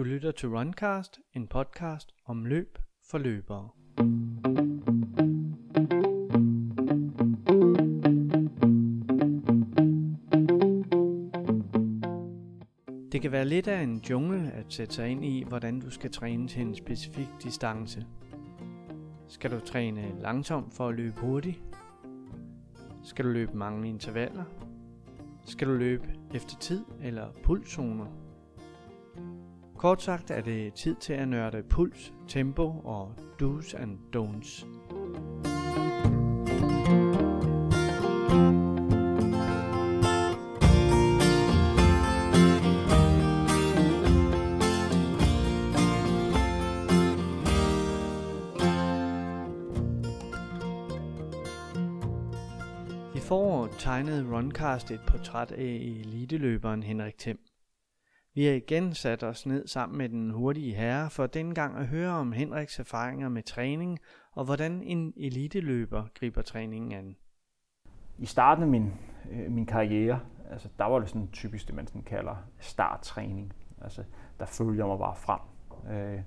Du lytter til Runcast, en podcast om løb for løbere. Det kan være lidt af en jungle at sætte sig ind i, hvordan du skal træne til en specifik distance. Skal du træne langsomt for at løbe hurtigt? Skal du løbe mange intervaller? Skal du løbe efter tid eller pulszoner? Kort sagt er det tid til at nørde puls, tempo og do's and don'ts. I foråret tegnede Runcast et portræt af eliteløberen Henrik Thiem. Vi har igen sat os ned sammen med den hurtige herre for denne gang at høre om Henriks erfaringer med træning og hvordan en eliteløber griber træningen an. I starten af min, øh, min karriere, altså, der var det sådan typisk det, man sådan kalder starttræning. Altså, der følte jeg mig bare frem. Øh,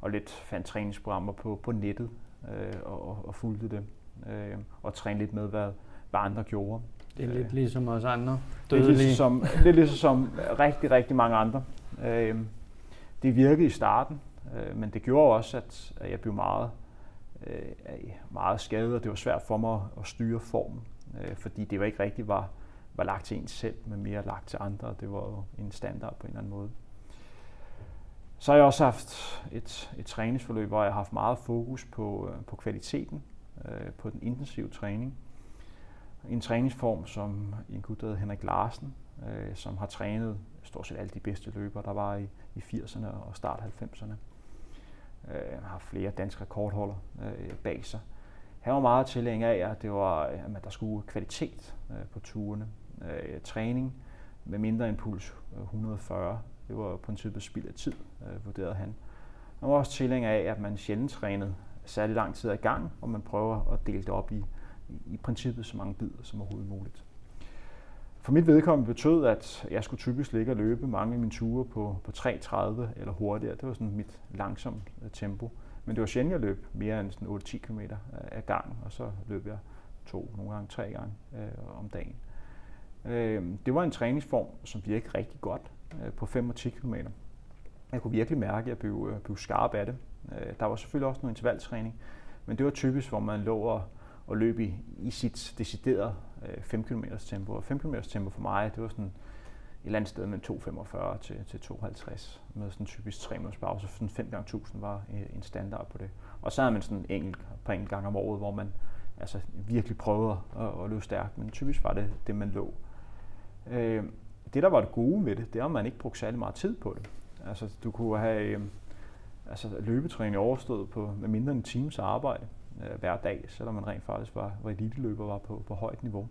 og lidt fandt træningsprogrammer på, på nettet øh, og, og fulgte dem. Øh, og trænede lidt med, hvad, hvad andre gjorde. Det er lidt ligesom os andre dødelige. Det er ligesom, det er ligesom som rigtig, rigtig mange andre. Øh, det virkede i starten, øh, men det gjorde også, at, at jeg blev meget, øh, meget skadet, og det var svært for mig at styre formen, øh, fordi det var ikke rigtig var, var lagt til en selv, men mere lagt til andre. Det var jo en standard på en eller anden måde. Så har jeg også haft et, et træningsforløb, hvor jeg har haft meget fokus på, øh, på kvaliteten, øh, på den intensive træning en træningsform, som en gut, der hedder Henrik Larsen, øh, som har trænet stort set alle de bedste løbere, der var i, i 80'erne og start 90'erne. Øh, han har flere danske rekordholder øh, bag sig. Han var meget tilhænger af, at, det var, at der skulle kvalitet øh, på turene. Øh, træning med mindre impuls, 140. Øh, det var på en type spild af tid, øh, vurderede han. Han var også tilhænger af, at man sjældent trænede særlig lang tid ad gang, og man prøver at dele det op i i princippet så mange bidder som overhovedet muligt. For mit vedkommende betød, at jeg skulle typisk ligge og løbe mange af mine ture på, på 3.30 eller hurtigere. Det var sådan mit langsomme øh, tempo. Men det var sjældent, jeg løb mere end sådan 8-10 km øh, ad gang, og så løb jeg to, nogle gange tre gange øh, om dagen. Øh, det var en træningsform, som virkede rigtig godt øh, på 5 og 10 km. Jeg kunne virkelig mærke, at jeg blev, øh, blev skarp af det. Øh, der var selvfølgelig også noget intervaltræning, men det var typisk, hvor man lå og at løbe i, i sit deciderede øh, 5 km tempo. Og 5 km tempo for mig, det var sådan et eller andet sted mellem 2,45 til, til 2,50 med sådan typisk 3 minutters pause. Så Sådan 5 gange 1000 var øh, en standard på det. Og så havde man sådan en enkelt på en gang om året, hvor man altså, virkelig prøvede at, at løbe stærkt, men typisk var det det, man lå. Øh, det, der var det gode ved det, det er, at man ikke brugte særlig meget tid på det. Altså, du kunne have øh, altså, løbetræning overstået på med mindre end en times arbejde øh, hver dag, selvom man rent faktisk var, var eliteløber var på, på højt niveau.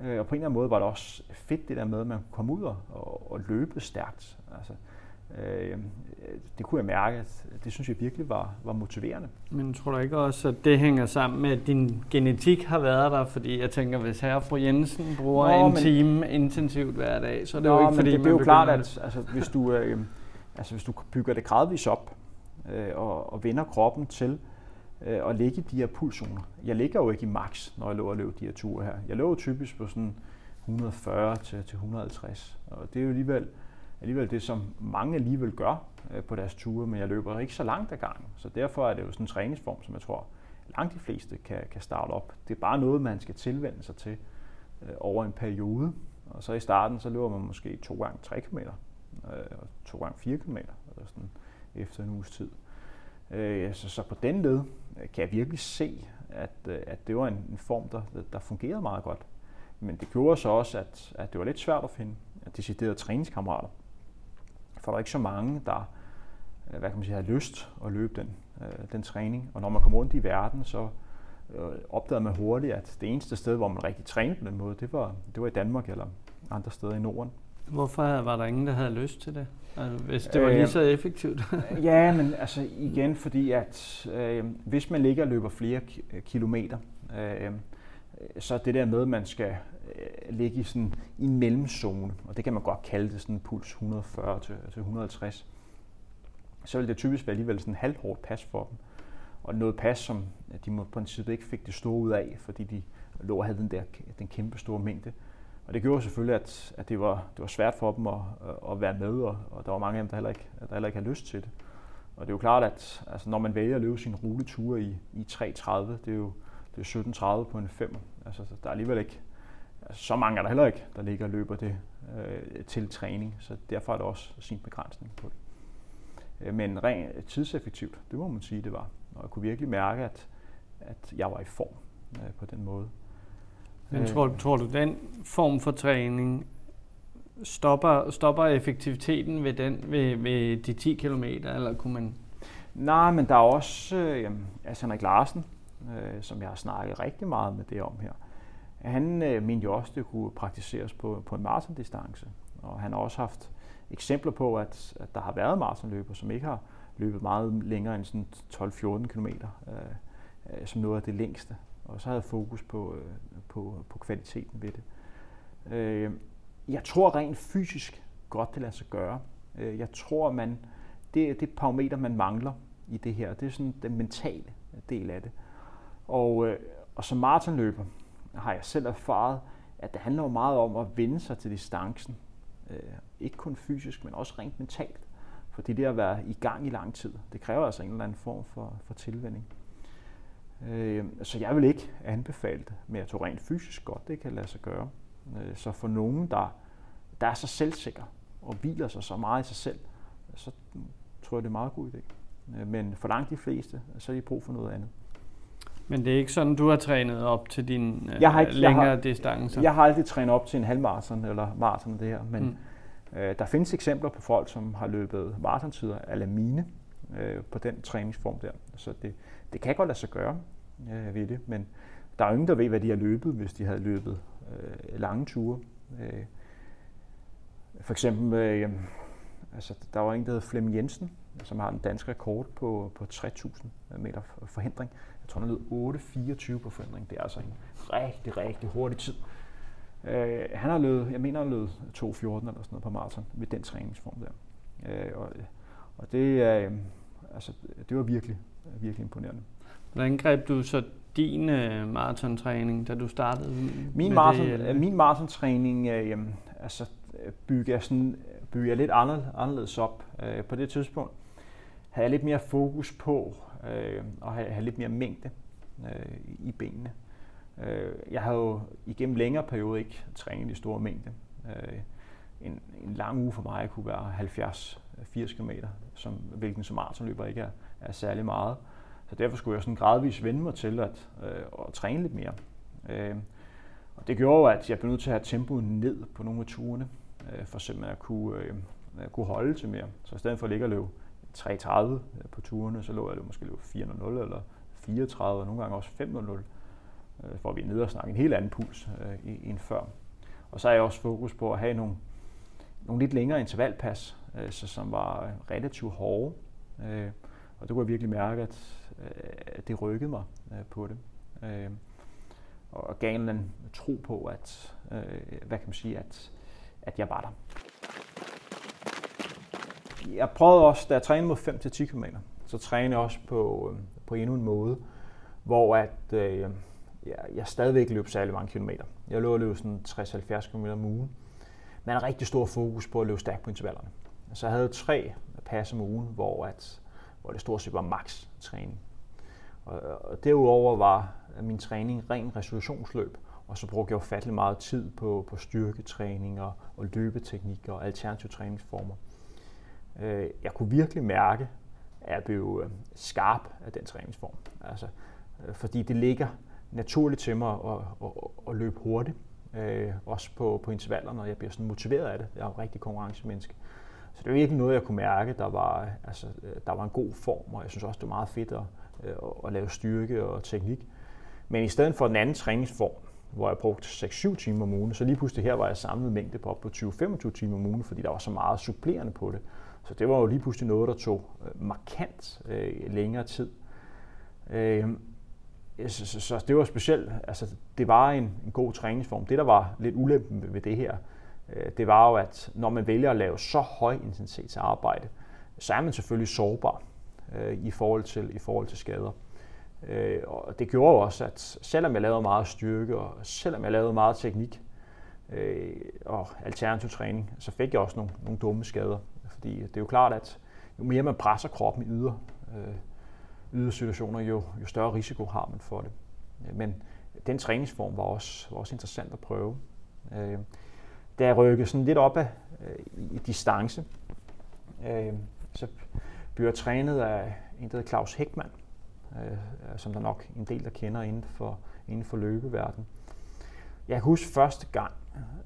Øh, og på en eller anden måde var det også fedt det der med, at man kunne komme ud og, og, og løbe stærkt. Altså, øh, det kunne jeg mærke, at det synes jeg virkelig var, var motiverende. Men tror du ikke også, at det hænger sammen med, at din genetik har været der? Fordi jeg tænker, hvis herre fru Jensen bruger Nå, en men, time intensivt hver dag, så er det Nå, jo ikke fordi, det, det er jo klart, at altså, hvis, du, øh, altså, hvis du bygger det gradvist op øh, og, og vender kroppen til øh, at ligge i de her pulszoner. Jeg ligger jo ikke i max, når jeg løber og løb de her ture her. Jeg løber typisk på sådan 140 til, til 150, og det er jo alligevel, alligevel det, som mange alligevel gør øh, på deres ture, men jeg løber ikke så langt ad gangen. Så derfor er det jo sådan en træningsform, som jeg tror, langt de fleste kan, kan starte op. Det er bare noget, man skal tilvende sig til øh, over en periode. Og så i starten, så løber man måske to gange 3 km, øh, og to gange 4 km, eller sådan, efter en uges tid. Øh, Øh, så, så på den led øh, kan jeg virkelig se, at, øh, at det var en, en form, der, der fungerede meget godt. Men det gjorde så også, at, at det var lidt svært at finde deciderede træningskammerater. For der er ikke så mange, der hvad kan man sige, har lyst at løbe den, den træning. Og når man kommer rundt i verden, så opdagede man hurtigt, at det eneste sted, hvor man rigtig trænede på den måde, det var, det var i Danmark eller andre steder i Norden. Hvorfor var der ingen, der havde lyst til det? Altså, hvis det var lige så effektivt? ja, men altså igen, fordi at øh, hvis man ligger og løber flere kilometer, øh, så det der med, at man skal øh, ligge i, sådan, i en mellemzone, og det kan man godt kalde det sådan en puls 140 til, til 150, så vil det typisk være alligevel sådan en halvhårdt pas for dem. Og noget pas, som de må på princippet ikke fik det store ud af, fordi de lå og havde den der den kæmpe store mængde. Og det gjorde selvfølgelig, at, at det, var, det var svært for dem at, at være med, og, og der var mange af dem, der heller, ikke, der heller ikke havde lyst til det. Og det er jo klart, at altså, når man vælger at løbe sin ruletur i, i 3.30, det er jo, det er 17.30 på en 5. Altså, der er alligevel ikke altså, så mange er der heller ikke, der ligger og løber det øh, til træning, så derfor er der også sin begrænsning på det. Øh, men rent tidseffektivt, det må man sige, det var. Og jeg kunne virkelig mærke, at, at jeg var i form øh, på den måde. Men tror, tror du, den form for træning stopper, stopper effektiviteten ved, den, ved, ved de 10 km, eller kunne man... Nej, men der er også øh, altså Henrik Larsen, øh, som jeg har snakket rigtig meget med det om her. Han øh, mente jo også, at det kunne praktiseres på, på en maratondistance. Og han har også haft eksempler på, at, at der har været maratonløbere, som ikke har løbet meget længere end sådan 12-14 km, øh, øh, som noget af det længste. Og så havde fokus på, øh, på, på kvaliteten ved det. Øh, jeg tror rent fysisk godt, det lader sig gøre. Øh, jeg tror, man det, det parameter, man mangler i det her, det er sådan den mentale del af det. Og, øh, og som maratonløber har jeg selv erfaret, at det handler jo meget om at vende sig til distancen. Øh, ikke kun fysisk, men også rent mentalt. Fordi det at være i gang i lang tid, det kræver altså en eller anden form for, for tilvænding. Øh, så jeg vil ikke anbefale det, men jeg tror rent fysisk godt, det kan lade sig gøre. Øh, så for nogen, der, der er så selvsikker og hviler sig så meget i sig selv, så tror jeg, det er en meget god idé. Øh, men for langt de fleste, så er de brug for noget andet. Men det er ikke sådan, du har trænet op til din øh, jeg har ikke, længere jeg har, distancer? Jeg har aldrig trænet op til en halvmarathon eller maraton det her, men mm. øh, der findes eksempler på folk, som har løbet maratontider af mine øh, på den træningsform der. Så det, det kan godt lade sig gøre øh, ved det, men der er jo ingen, der ved, hvad de har løbet, hvis de havde løbet øh, lange ture. Øh, for eksempel, øh, altså, der var en, der hed Flem Jensen, som har en dansk rekord på, på 3.000 meter forhindring. Jeg tror, han lød 8.24 på forhindring. Det er altså en rigtig, rigtig hurtig tid. Øh, han har løbet, jeg mener, han løbet 2.14 eller sådan noget på maraton med den træningsform der. Øh, og, og det, øh, altså, det var virkelig, virkelig imponerende. Hvordan greb du så din øh, maratontræning, da du startede min maraton, det? Min maratontræning øh, altså, bygger jeg, sådan, bygger jeg lidt anderledes op. Øh, på det tidspunkt havde jeg lidt mere fokus på øh, at have, have lidt mere mængde øh, i benene. Øh, jeg havde jo igennem længere periode ikke trænet i store mængde. Øh, en, en lang uge for mig kunne være 80 km, som, hvilken som maratonløber ikke er, er særlig meget. Så derfor skulle jeg sådan gradvist vende mig til at, øh, at træne lidt mere. Øh, og det gjorde, at jeg blev nødt til at have tempoet ned på nogle af turene, øh, for simpelthen at kunne, øh, kunne holde til mere. Så i stedet for at ligge og løbe 3.30 øh, på turene, så lå jeg måske løbe 4.00 eller 34, og nogle gange også 5.00, øh, hvor vi er nede og snakke en helt anden puls øh, end før. Og så er jeg også fokus på at have nogle, nogle lidt længere intervalpas, øh, så, som var relativt hårde. Øh, og det kunne jeg virkelig mærke, at, øh, at det rykkede mig øh, på det. Øh, og gav en tro på, at, øh, hvad kan man sige, at, at jeg var der. Jeg prøvede også, da jeg trænede mod 5-10 km, så trænede jeg også på, øh, på endnu en måde, hvor at, øh, jeg, jeg stadigvæk løb særlig mange kilometer. Jeg lå og løb sådan 60-70 km om ugen. Men en rigtig stor fokus på at løbe stærkt på intervallerne. Så jeg havde tre pas om ugen, hvor, at, hvor det stort set var max træning. Og, og derudover var min træning ren resolutionsløb, og så brugte jeg ufattelig meget tid på, på styrketræning og, og løbeteknikker og alternative træningsformer. Øh, jeg kunne virkelig mærke, at jeg blev øh, skarp af den træningsform. Altså, øh, fordi det ligger naturligt til mig at, at, at løbe hurtigt. Øh, også på, på intervaller, når jeg bliver sådan motiveret af det. Jeg er jo rigtig konkurrencemenneske. Så det var virkelig noget, jeg kunne mærke, der var, altså, øh, der var en god form, og jeg synes også, det var meget fedt øh, at, at lave styrke og teknik. Men i stedet for den anden træningsform, hvor jeg brugte 6-7 timer om ugen, så lige pludselig her var jeg samlet mængde på op på 20-25 timer om ugen, fordi der var så meget supplerende på det. Så det var jo lige pludselig noget, der tog øh, markant øh, længere tid. Øh, så, så, så det var specielt, altså det var en, en god træningsform. Det, der var lidt ulempen ved det her, Øh, det var jo, at når man vælger at lave så høj intensitetsarbejde, så er man selvfølgelig sårbar øh, i, forhold til, i forhold til skader. Øh, og det gjorde også, at selvom jeg lavede meget styrke, og selvom jeg lavede meget teknik øh, og alternativ træning, så fik jeg også nogle, nogle dumme skader. Fordi det er jo klart, at jo mere man presser kroppen i yder, øh, ydersituationer, jo, jo større risiko har man for det. Men den træningsform var også, var også interessant at prøve. Øh, da jeg rykkede sådan lidt op af øh, i distance, øh, så blev jeg trænet af en, der hedder Claus Hækman, øh, øh, som der nok en del, der kender inden for, inden for løbeverdenen. Jeg kan huske første gang,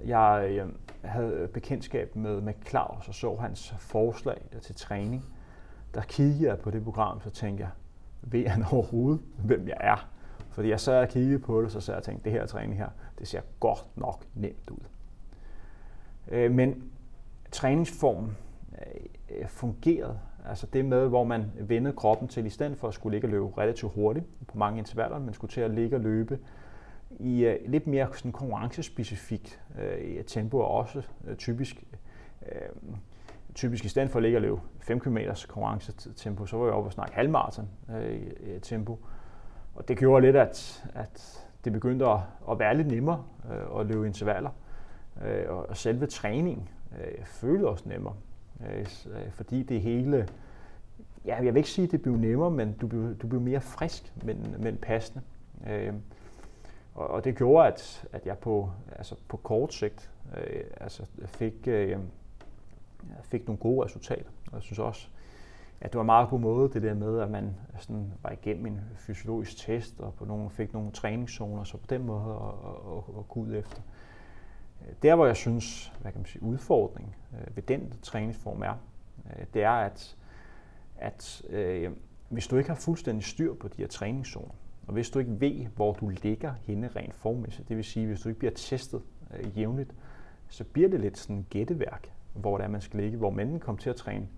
jeg øh, havde bekendtskab med, med Claus og så hans forslag til træning. Der kiggede jeg på det program, så tænkte jeg, ved han overhovedet, hvem jeg er? Fordi jeg sad og kiggede på det, så sad jeg og tænkte, det her træning her, det ser godt nok nemt ud. Øh, men træningsformen øh, fungerede. Altså det med, hvor man vendede kroppen til, i stedet for at skulle ligge og løbe relativt hurtigt på mange intervaller, man skulle til at ligge og løbe i uh, lidt mere sådan konkurrencespecifikt uh, tempo, og også uh, typisk, uh, typisk i stedet for at ligge og løbe 5 km konkurrencetempo, så var jeg oppe og snakke halvmarathon uh, tempo. Og det gjorde lidt, at, at det begyndte at, at være lidt nemmere uh, at løbe intervaller øh, og selve træningen øh, føles også nemmere, øh, øh, fordi det hele, ja, jeg vil ikke sige, at det blev nemmere, men du blev, du blev mere frisk, men, men passende. Øh, og, og det gjorde, at, at jeg på, altså på kort sigt øh, altså fik, øh, fik nogle gode resultater. Og jeg synes også, at det var en meget god måde, det der med, at man sådan var igennem en fysiologisk test, og på nogle, fik nogle træningszoner, så på den måde at, at, at gå ud efter. Der, hvor jeg synes, hvad kan man sige, udfordring øh, ved den træningsform er, øh, det er, at, at øh, hvis du ikke har fuldstændig styr på de her træningszoner, og hvis du ikke ved, hvor du ligger henne rent formæssigt, det vil sige, hvis du ikke bliver testet øh, jævnligt, så bliver det lidt sådan gætteværk, hvor det er, man skal ligge, hvor manden kommer til at træne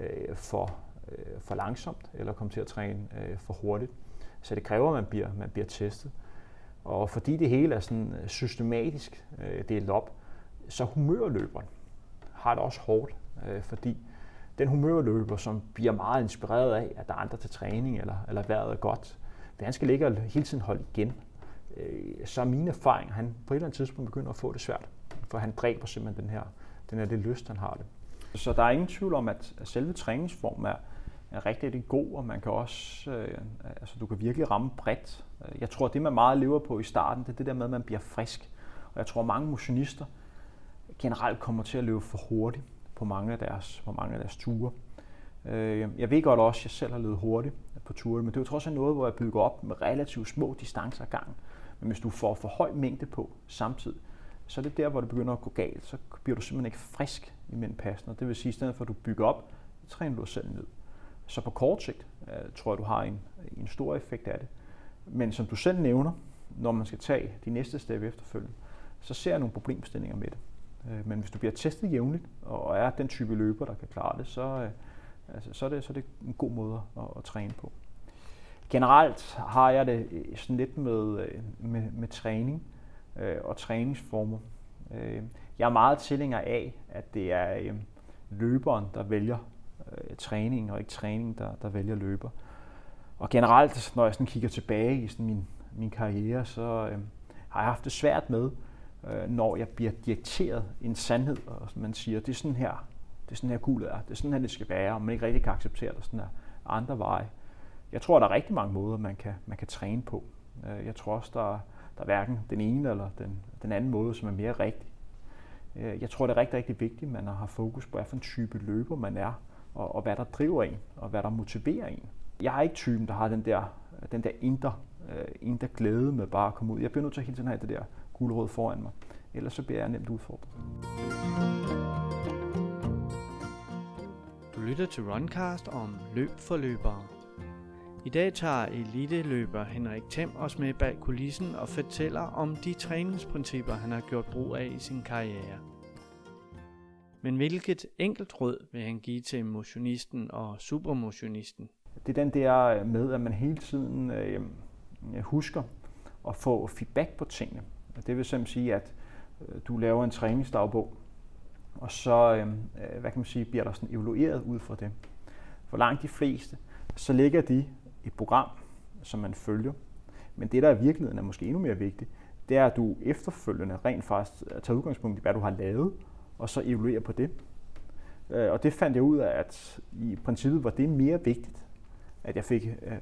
øh, for, øh, for langsomt, eller kommer til at træne øh, for hurtigt. Så det kræver, at man bliver, man bliver testet. Og fordi det hele er sådan øh, systematisk øh, delt op, så humørløberen har det også hårdt, øh, fordi den humørløber, som bliver meget inspireret af, at der er andre til træning, eller, eller vejret er godt, det han skal ligge og hele tiden holde igen, øh, så er mine erfaringer, han på et eller andet tidspunkt begynder at få det svært. For han dræber simpelthen den her, den her det lyst, han har det. Så der er ingen tvivl om, at selve træningsformen er, er rigtig, rigtig god, og man kan også, øh, altså du kan virkelig ramme bredt. Jeg tror, det man meget lever på i starten, det er det der med, at man bliver frisk. Og jeg tror, mange motionister generelt kommer til at løbe for hurtigt på mange af deres, på mange af deres ture. Øh, jeg ved godt også, at jeg selv har løbet hurtigt på ture, men det er jo trods alt noget, hvor jeg bygger op med relativt små distancer gang. Men hvis du får for høj mængde på samtidig, så er det der, hvor det begynder at gå galt. Så bliver du simpelthen ikke frisk imellem passene. Det vil sige, at i stedet for at du bygger op, så træner du dig selv ned. Så på kort sigt øh, tror jeg, du har en, en stor effekt af det. Men som du selv nævner, når man skal tage de næste step efterfølgende, så ser jeg nogle problemstillinger med det. Øh, men hvis du bliver testet jævnligt, og er den type løber, der kan klare det, så, øh, altså, så, er det, så er det en god måde at, at træne på. Generelt har jeg det øh, sådan lidt med, øh, med, med træning øh, og træningsformer. Øh, jeg er meget tilhænger af, at det er øh, løberen, der vælger øh, træning, og ikke træning, der, der vælger løber. Og generelt, når jeg sådan kigger tilbage i sådan min, min karriere, så øh, har jeg haft det svært med, øh, når jeg bliver dikteret en sandhed, og man siger, det er sådan her, det er sådan her guldet er, det er sådan her, det skal være, og man ikke rigtig kan acceptere det, sådan er andre veje. Jeg tror, der er rigtig mange måder, man kan, man kan træne på. Øh, jeg tror også, der, der er hverken den ene eller den, den anden måde, som er mere rigtig. Øh, jeg tror, det er rigtig, rigtig vigtigt, at man har fokus på, hvad for en type løber man er, og, og hvad der driver en, og hvad der motiverer en. Jeg er ikke typen, der har den der, den der indre, øh, indre glæde med bare at komme ud. Jeg bliver nødt til at hele tiden have det der gulerod foran mig. Ellers så bliver jeg nemt udfordret. lytter til Runcast om løb for løbere. I dag tager eliteløber Henrik Thiem os med bag kulissen og fortæller om de træningsprincipper, han har gjort brug af i sin karriere. Men hvilket enkelt råd vil han give til motionisten og supermotionisten? Det er den der øh, med, at man hele tiden øh, øh, husker at få feedback på tingene. Det vil simpelthen sige, at øh, du laver en træningsdagbog, og så øh, hvad kan man sige, bliver der sådan evalueret ud fra det. For langt de fleste, så ligger de et program, som man følger. Men det, der i virkeligheden er måske endnu mere vigtigt, det er, at du efterfølgende rent faktisk tager udgangspunkt i, hvad du har lavet, og så evaluere på det. Øh, og det fandt jeg ud af, at i princippet var det mere vigtigt, at jeg fik øh,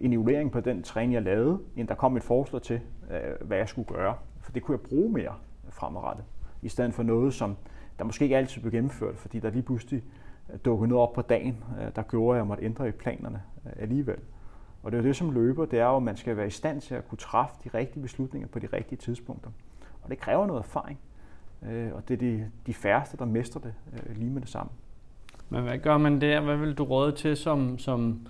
en evaluering på den træning, jeg lavede, end der kom et forslag til, øh, hvad jeg skulle gøre. For det kunne jeg bruge mere fremadrettet, i stedet for noget, som der måske ikke altid blev gennemført, fordi der lige pludselig dukkede noget op på dagen, der gjorde, at jeg måtte ændre i planerne alligevel. Og det er jo det, som løber, det er jo, at man skal være i stand til at kunne træffe de rigtige beslutninger på de rigtige tidspunkter. Og det kræver noget erfaring. Øh, og det er de, de færreste, der mestrer det øh, lige med det samme. Men hvad gør man der? Hvad vil du råde til som, som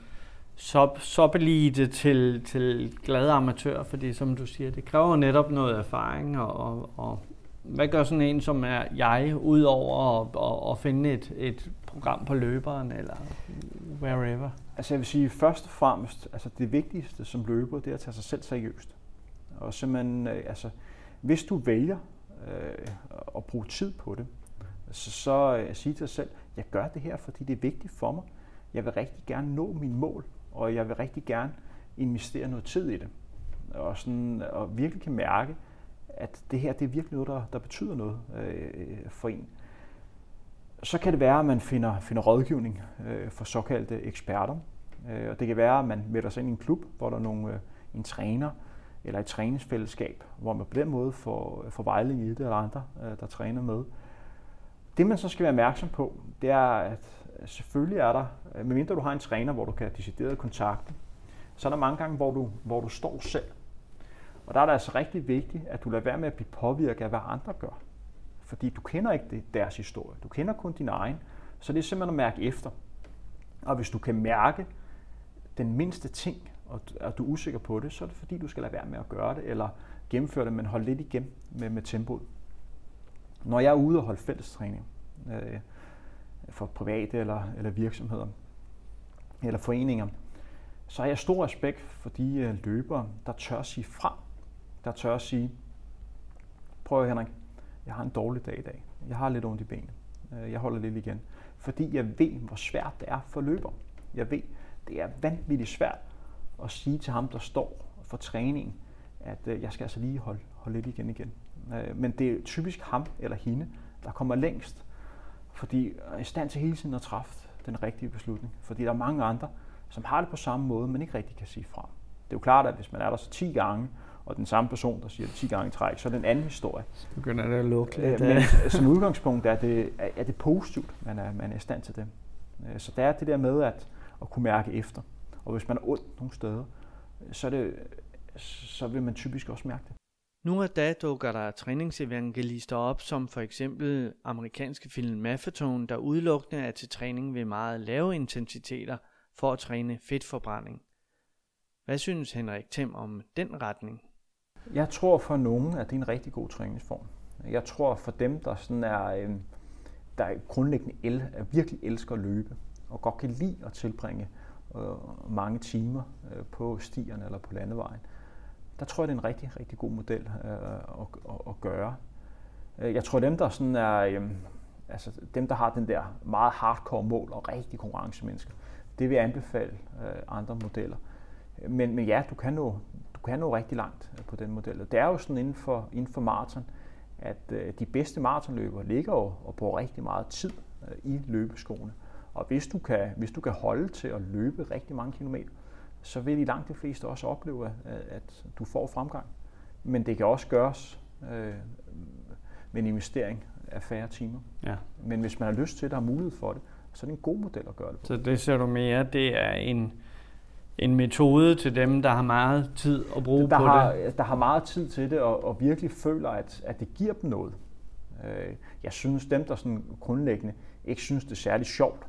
sub, subelite til, til glade amatører? Fordi som du siger, det kræver netop noget erfaring. Og, og, og hvad gør sådan en, som er jeg, udover at, at, at finde et, et program på løberen eller wherever? Altså jeg vil sige, først og fremmest, altså det vigtigste som løber, det er at tage sig selv seriøst. Og simpelthen, øh, altså, hvis du vælger øh, og bruge tid på det, så, så øh, sige til dig selv, jeg gør det her, fordi det er vigtigt for mig. Jeg vil rigtig gerne nå mine mål, og jeg vil rigtig gerne investere noget tid i det. Og, sådan, og virkelig kan mærke, at det her det er virkelig noget, der, der betyder noget øh, for en. Så kan det være, at man finder, finder rådgivning øh, for såkaldte eksperter. Øh, og det kan være, at man melder sig ind i en klub, hvor der er nogle, øh, en træner, eller et træningsfællesskab, hvor man på den måde får, får vejledning i det, eller andre, øh, der træner med. Det man så skal være opmærksom på, det er, at selvfølgelig er der, øh, medmindre du har en træner, hvor du kan decideret kontakte, så er der mange gange, hvor du, hvor du står selv. Og der er det altså rigtig vigtigt, at du lader være med at blive påvirket af, hvad andre gør. Fordi du kender ikke det, deres historie. Du kender kun din egen. Så det er simpelthen at mærke efter. Og hvis du kan mærke den mindste ting, og, og du er usikker på det, så er det fordi, du skal lade være med at gøre det, eller gennemføre det, men holde lidt igen med, med tempoet. Når jeg er ude og holde fællestræning øh, for private eller, eller virksomheder, eller foreninger, så har jeg stor respekt for de øh, løbere, der tør at sige fra. Der tør at sige, prøv Henrik, jeg har en dårlig dag i dag. Jeg har lidt ondt i benene. Øh, jeg holder lidt igen. Fordi jeg ved, hvor svært det er for løber. Jeg ved, det er vanvittigt svært at sige til ham, der står for træning, at øh, jeg skal altså lige holde, holde lidt igen igen. Øh, men det er typisk ham eller hende, der kommer længst, fordi er i stand til hele tiden at træffe den rigtige beslutning. Fordi der er mange andre, som har det på samme måde, men ikke rigtig kan sige fra. Det er jo klart, at hvis man er der så 10 gange, og den samme person, der siger det 10 gange i træk, så er det en anden historie. Så begynder det at lukke lidt. Øh, men som udgangspunkt er det, er det positivt, man er, man er i stand til det. Så der er det der med at, at kunne mærke efter. Og hvis man er ondt nogle steder, så, er det, så vil man typisk også mærke det. Nu og da dukker der træningsevangelister op, som for eksempel amerikanske film Maffetone, der udelukkende er til træning ved meget lave intensiteter for at træne fedtforbrænding. Hvad synes Henrik Thiem om den retning? Jeg tror for nogen, at det er en rigtig god træningsform. Jeg tror for dem, der sådan er, øh, der grundlæggende el, er virkelig elsker at løbe, og godt kan lide at tilbringe øh, mange timer øh, på stierne eller på landevejen, der tror jeg, det er en rigtig, rigtig god model øh, at, at, at gøre. Øh, jeg tror, dem, der sådan er, øh, altså dem, der har den der meget hardcore mål og rigtig konkurrencemennesker, det vil jeg anbefale øh, andre modeller. Men, men ja, du kan, nå, du kan nå rigtig langt øh, på den model. Og det er jo sådan inden for, inden for maraton, at øh, de bedste maratonløbere ligger og, og bruger rigtig meget tid øh, i løbeskoene. Og hvis du, kan, hvis du kan holde til at løbe rigtig mange kilometer, så vil de langt de fleste også opleve, at du får fremgang. Men det kan også gøres øh, med en investering af færre timer. Ja. Men hvis man har lyst til det og har mulighed for det, så er det en god model at gøre det på. Så det ser du mere, det er en, en metode til dem, der har meget tid at bruge der på har, det? Der har meget tid til det, og, og virkelig føler, at, at det giver dem noget. Øh, jeg synes, dem, der sådan grundlæggende ikke synes, det er særlig sjovt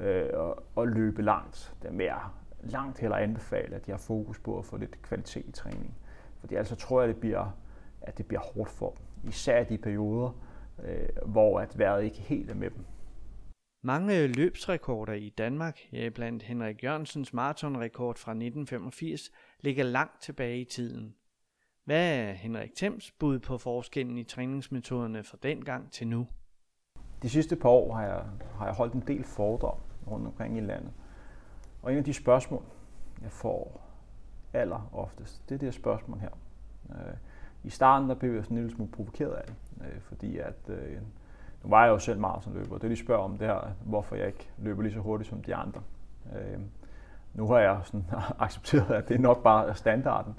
øh, og, og løbe langt, det er mere langt heller anbefale, at de har fokus på at få lidt kvalitet i træning. Fordi altså tror jeg, at det bliver, at det bliver hårdt for dem. Især i de perioder, øh, hvor at vejret ikke helt er med dem. Mange løbsrekorder i Danmark, blandt Henrik Jørgensens maratonrekord fra 1985, ligger langt tilbage i tiden. Hvad er Henrik Thems bud på forskellen i træningsmetoderne fra dengang til nu? De sidste par år har jeg, har jeg holdt en del foredrag rundt omkring i landet. Og en af de spørgsmål, jeg får aller oftest, det er det her spørgsmål her. Øh, I starten der blev jeg sådan en lille smule provokeret af det, øh, fordi at øh, nu var jeg jo selv maratonløber, og det de spørger om det her, hvorfor jeg ikke løber lige så hurtigt som de andre. Øh, nu har jeg sådan accepteret, at det er nok bare standarden.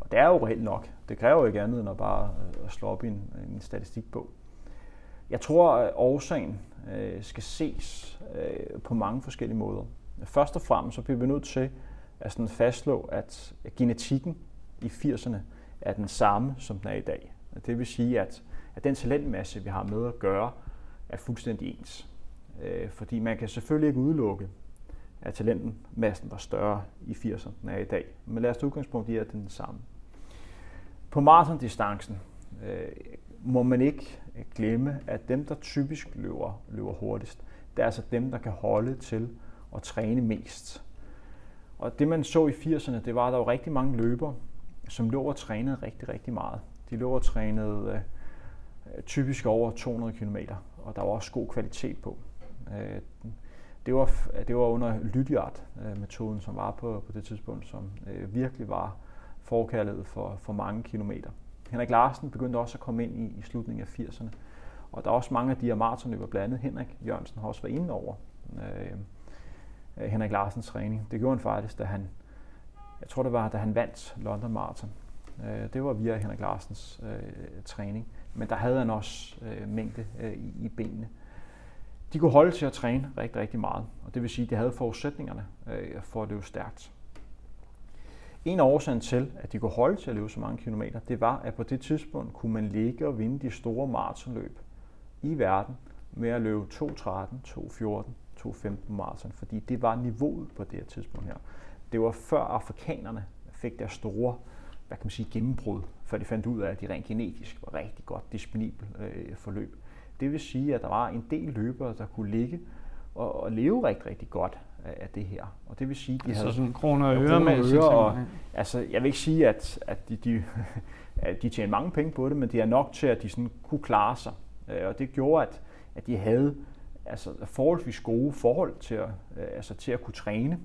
Og det er jo reelt nok. Det kræver jo ikke andet end at bare øh, slå op i en, en statistikbog. Jeg tror, at årsagen øh, skal ses øh, på mange forskellige måder. Først og fremmest så bliver vi nødt til at sådan fastslå, at genetikken i 80'erne er den samme, som den er i dag. Det vil sige, at, at den talentmasse, vi har med at gøre, er fuldstændig ens. Øh, fordi man kan selvfølgelig ikke udelukke, at talentmassen var større i 80'erne, end er i dag. Men lad os tage udgangspunkt i, at den er den samme. På maratondistancen øh, må man ikke glemme, at dem, der typisk løber, løber hurtigst, det er altså dem, der kan holde til at træne mest. Og det man så i 80'erne, det var, at der var rigtig mange løbere, som lå og trænede rigtig, rigtig meget. De lå og trænede øh, typisk over 200 km, og der var også god kvalitet på. Øh, det, var, det var under Lydiard-metoden, øh, som var på, på det tidspunkt, som øh, virkelig var forkaldet for, for mange kilometer. Henrik Larsen begyndte også at komme ind i, i slutningen af 80'erne. Og der er også mange af de her maratonløber, blandt andet Henrik Jørgensen har også været inde over øh, øh, Henrik Larsens træning. Det gjorde han faktisk, da han, jeg tror det var, da han vandt London Marathon. Øh, det var via Henrik Larsens øh, træning. Men der havde han også øh, mængde øh, i, i benene. De kunne holde til at træne rigtig, rigtig meget. Og det vil sige, at de havde forudsætningerne øh, for at løbe stærkt. En af årsagen til, at de kunne holde til at løbe så mange kilometer, det var, at på det tidspunkt kunne man ligge og vinde de store maratonløb i verden med at løbe 2.13, 2.14, 2.15 maraton, fordi det var niveauet på det her tidspunkt her. Det var før afrikanerne fik deres store hvad kan man sige, gennembrud, før de fandt ud af, at de rent genetisk var rigtig godt disponibel øh, forløb. Det vil sige, at der var en del løbere, der kunne ligge og, og leve rigtig, rigtig godt af det her. Og det vil sige, de altså havde sådan kroner og øre med øre, og, altså, jeg vil ikke sige, at, at de, de, at de tjener mange penge på det, men det er nok til, at de sådan kunne klare sig. Øh, og det gjorde, at, at de havde altså, forholdsvis gode forhold til at, øh, altså, til at kunne træne.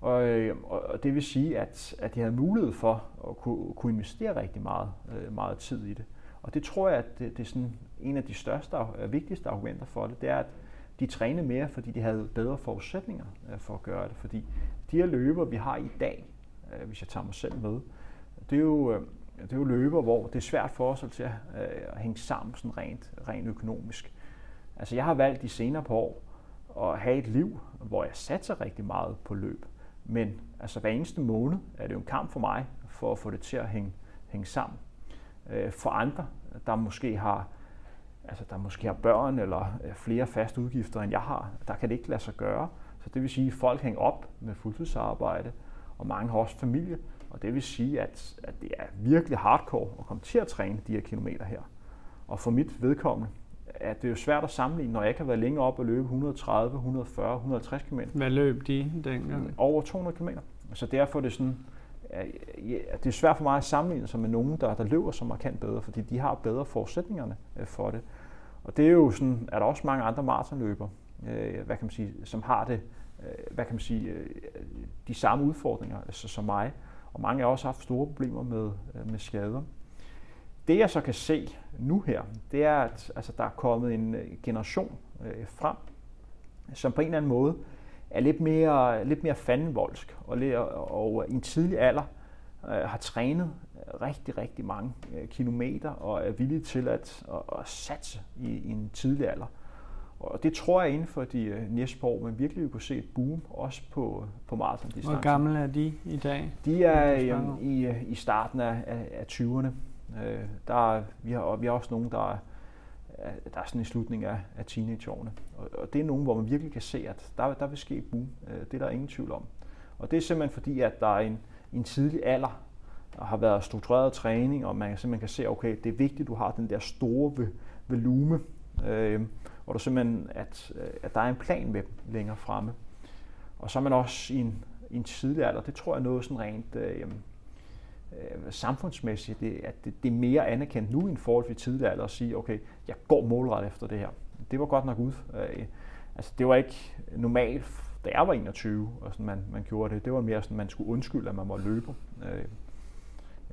Og, øh, og det vil sige, at, at de havde mulighed for at kunne, kunne investere rigtig meget, meget tid i det. Og det tror jeg, at det, det er sådan en af de største og vigtigste argumenter for det, det er, at de trænede mere, fordi de havde bedre forudsætninger øh, for at gøre det. Fordi de her løber, vi har i dag, øh, hvis jeg tager mig selv med, det er jo, øh, det er jo løber, hvor det er svært for os til at, at hænge sammen sådan rent, rent økonomisk. Altså jeg har valgt de senere på år at have et liv, hvor jeg satser rigtig meget på løb. Men altså hver eneste måned er det jo en kamp for mig for at få det til at hænge, hænge sammen. For andre, der måske har altså der måske har børn eller øh, flere faste udgifter, end jeg har, der kan det ikke lade sig gøre. Så det vil sige, at folk hænger op med fuldtidsarbejde, og mange har også familie, og det vil sige, at, at det er virkelig hardcore at komme til at træne de her kilometer her. Og for mit vedkommende, at det er jo svært at sammenligne, når jeg kan være længe op og løbe 130, 140, 150 km. Hvad løb de dengang? Over 200 km. Så derfor er det sådan, det er svært for mig at sammenligne sig med nogen, der, der løber så markant bedre, fordi de har bedre forudsætningerne øh, for det. Og det er jo sådan, er der også mange andre maratonløber, øh, hvad kan man sige, som har det, øh, hvad kan man sige, øh, de samme udfordringer altså, som mig. Og mange har også haft store problemer med, øh, med skader. Det jeg så kan se nu her, det er, at altså, der er kommet en generation øh, frem, som på en eller anden måde er lidt mere, lidt mere fandenvoldsk og, og, og i en tidlig alder øh, har trænet rigtig, rigtig mange øh, kilometer og er villige til at, at, at satse i, i en tidlig alder. Og det tror jeg inden for de øh, næste par år, man virkelig vil kunne se et boom, også på, på maratondistancen. Hvor gamle er de i dag? De er jamen, i, øh, i starten af, af, af 20'erne. Øh, der er, vi, har, vi har også nogen, der er der er sådan i slutningen af, af teenageårene. Og, og det er nogen, hvor man virkelig kan se, at der, der vil ske boom. Øh, det er der ingen tvivl om. Og det er simpelthen fordi, at der er en, en tidlig alder, der har været struktureret træning, og man simpelthen kan se, okay, det er vigtigt, at du har den der store volume, øh, og der simpelthen, at, øh, at der er en plan med dem længere fremme. Og så er man også i en, i en tidlig alder, det tror jeg er noget sådan rent øh, øh, samfundsmæssigt, det, at det, det er mere anerkendt nu end forholdsvis tidligere alder at sige, okay, jeg går målrettet efter det her. Det var godt nok ud. Øh, altså, det var ikke normalt da jeg var 21, og sådan, man, man gjorde det. Det var mere sådan, man skulle undskylde, at man var løber. Øh,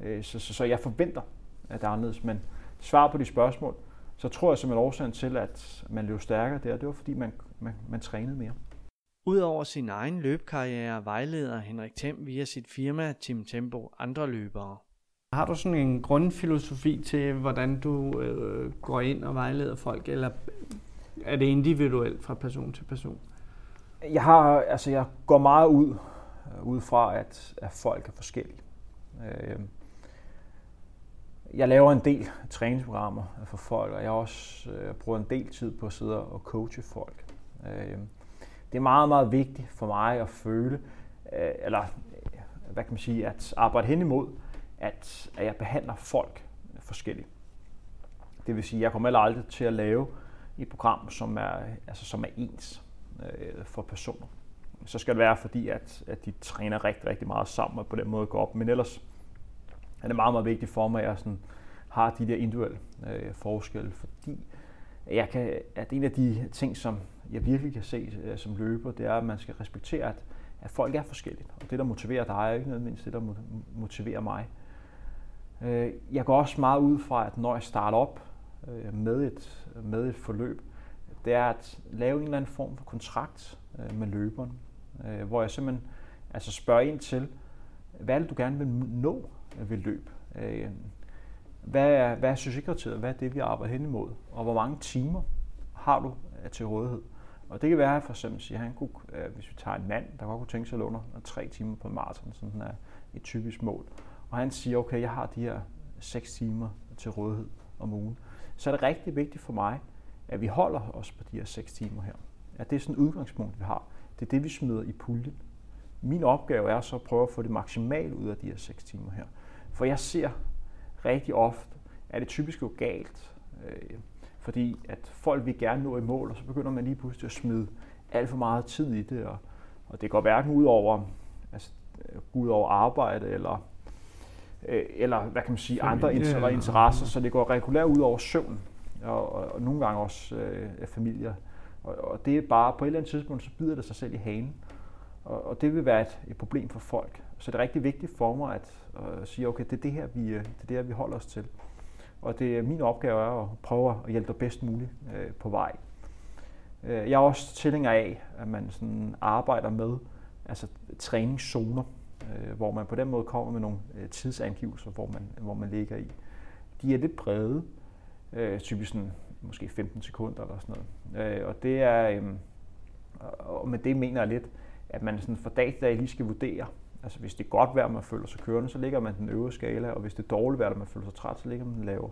øh, så, så, så jeg forventer, at det er anderledes. Men svar på de spørgsmål, så tror jeg simpelthen årsagen til, at man løb stærkere der, det var fordi, man, man, man trænede mere. Udover sin egen løbkarriere vejleder Henrik Thiem via sit firma Team Tempo andre løbere. Har du sådan en grundfilosofi til, hvordan du øh, går ind og vejleder folk, eller er det individuelt fra person til person? Jeg har, altså jeg går meget ud, øh, ud fra, at, at folk er forskellige. Øh, jeg laver en del træningsprogrammer for folk, og jeg også øh, bruger en del tid på at sidde og coache folk. Øh, det er meget, meget vigtigt for mig at føle, øh, eller øh, hvad kan man sige, at arbejde hen imod, at, at jeg behandler folk forskelligt. Det vil sige, at jeg kommer heller aldrig til at lave et program, som er, altså, som er ens øh, for personer. Så skal det være, fordi at, at de træner rigtig, rigtig meget sammen og på den måde går op. Men ellers er det meget, meget vigtigt for mig, at jeg sådan, har de der individuelle øh, forskelle, fordi jeg kan, at en af de ting, som jeg virkelig kan se øh, som løber, det er, at man skal respektere, at, at folk er forskellige. Og det, der motiverer dig, er ikke nødvendigvis det, der motiverer mig. Øh, jeg går også meget ud fra, at når jeg starter op øh, med, et, med et forløb, det er at lave en eller anden form for kontrakt øh, med løberen, øh, hvor jeg simpelthen altså spørger ind til, hvad er det, du gerne vil nå ved løb? Øh, hvad er, hvad er succeskriteriet? Hvad er det, vi arbejder hen imod? Og hvor mange timer har du øh, til rådighed? Og det kan være, for eksempel siger, han kunne, øh, hvis vi tager en mand, der godt kunne tænke sig at under tre timer på maraton, sådan er et typisk mål. Og han siger, okay, jeg har de her 6 timer til rådighed om ugen. Så er det rigtig vigtigt for mig, at vi holder os på de her 6 timer her. At det er sådan et udgangspunkt, vi har. Det er det, vi smider i puljen. Min opgave er så at prøve at få det maksimalt ud af de her 6 timer her. For jeg ser rigtig ofte, at det typisk jo galt. Øh, Øh, fordi at folk vil gerne nå i mål, og så begynder man lige pludselig at smide alt for meget tid i det. Og, og det går hverken ud over, altså, ud over arbejde eller, øh, eller hvad kan man sige, Familie, andre interesser, så det går regulært ud over søvn, og, og, og nogle gange også øh, familier. Og, og det er bare, på et eller andet tidspunkt, så bider det sig selv i hanen. Og, og det vil være et, et problem for folk. Så det er rigtig vigtigt for mig at, at sige, okay, det er det her, vi, øh, det er det her, vi holder os til. Og det er min opgave er at prøve at hjælpe dig bedst muligt øh, på vej. Øh, jeg er også tilhænger af, at man sådan arbejder med altså træningszoner, øh, hvor man på den måde kommer med nogle øh, tidsangivelser, hvor man, hvor man ligger i. De er lidt brede, øh, typisk sådan, måske 15 sekunder eller sådan noget. Øh, og det er, øh, og med det mener jeg lidt, at man sådan fra dag til dag lige skal vurdere, Altså hvis det er godt vejr, man føler sig kørende, så ligger man den øvre skala, og hvis det er dårligt vejr, man føler sig træt, så ligger man den lavere.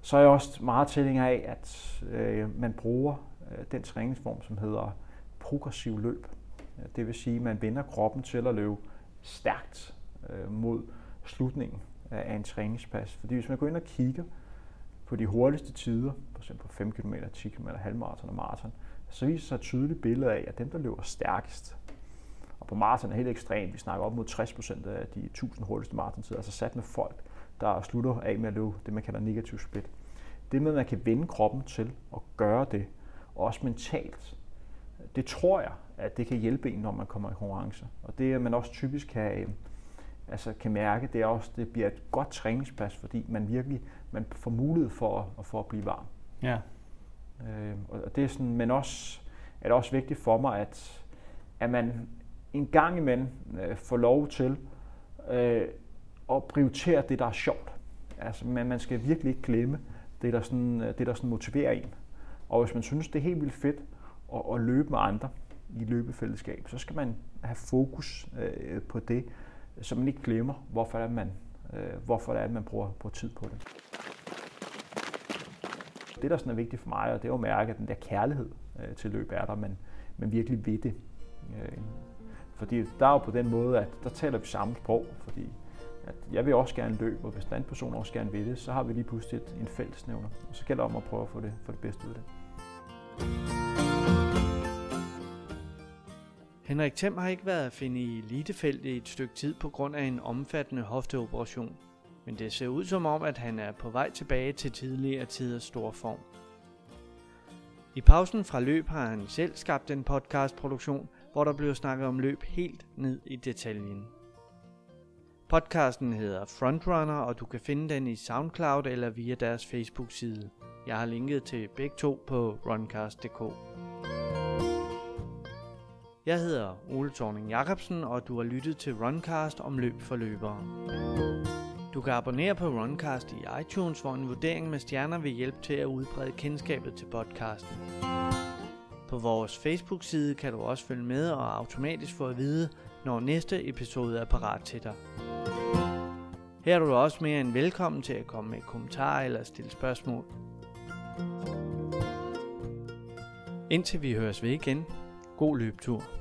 Så er jeg også meget tilhænger af, at øh, man bruger øh, den træningsform, som hedder progressiv løb. Det vil sige, at man vender kroppen til at løbe stærkt øh, mod slutningen af en træningspas. Fordi hvis man går ind og kigger på de hurtigste tider, f.eks. på 5 km, 10 km, halvmarathon og maraton, så viser sig et tydeligt billede af, at dem, der løber stærkest, og på maraton er helt ekstremt. Vi snakker op mod 60 procent af de 1000 hurtigste maratontider, altså sat med folk, der slutter af med at løbe det, man kalder negativ split. Det med, at man kan vende kroppen til at gøre det, og også mentalt, det tror jeg, at det kan hjælpe en, når man kommer i konkurrence. Og det, man også typisk kan, altså kan mærke, det er også, det bliver et godt træningspas, fordi man virkelig man får mulighed for at, for at blive varm. Ja. Øh, og det er sådan, men også er det også vigtigt for mig, at, at man en gang imellem øh, få lov til øh, at prioritere det, der er sjovt. Altså, man, man skal virkelig ikke glemme det, der, sådan, øh, det, der sådan motiverer en. Og hvis man synes, det er helt vildt fedt at, at løbe med andre i løbefællesskab, så skal man have fokus øh, på det, så man ikke glemmer, hvorfor det er, man, øh, hvorfor det er, at man bruger, bruger tid på det. Det, der sådan er vigtigt for mig, og det er at mærke, at den der kærlighed øh, til løb er der, men, men virkelig ved det. Øh, fordi der er jo på den måde, at der taler vi samme sprog, fordi at jeg vil også gerne løbe, og hvis den anden person også gerne vil det, så har vi lige pludselig en fællesnævner. Og så gælder det om at prøve at få det, få det bedste ud af det. Henrik Thiem har ikke været at finde i elitefeltet i et stykke tid på grund af en omfattende hofteoperation. Men det ser ud som om, at han er på vej tilbage til tidligere tiders store form. I pausen fra løb har han selv skabt en podcastproduktion, hvor der bliver snakket om løb helt ned i detaljen. Podcasten hedder Frontrunner, og du kan finde den i SoundCloud eller via deres Facebook-side. Jeg har linket til begge to på runcast.dk. Jeg hedder Ole Thorning Jacobsen, og du har lyttet til Runcast om løb for løbere. Du kan abonnere på Runcast i iTunes, hvor en vurdering med stjerner vil hjælpe til at udbrede kendskabet til podcasten. På vores Facebook-side kan du også følge med og automatisk få at vide, når næste episode er parat til dig. Her er du også mere end velkommen til at komme med kommentarer eller stille spørgsmål. Indtil vi høres ved igen, god løbetur.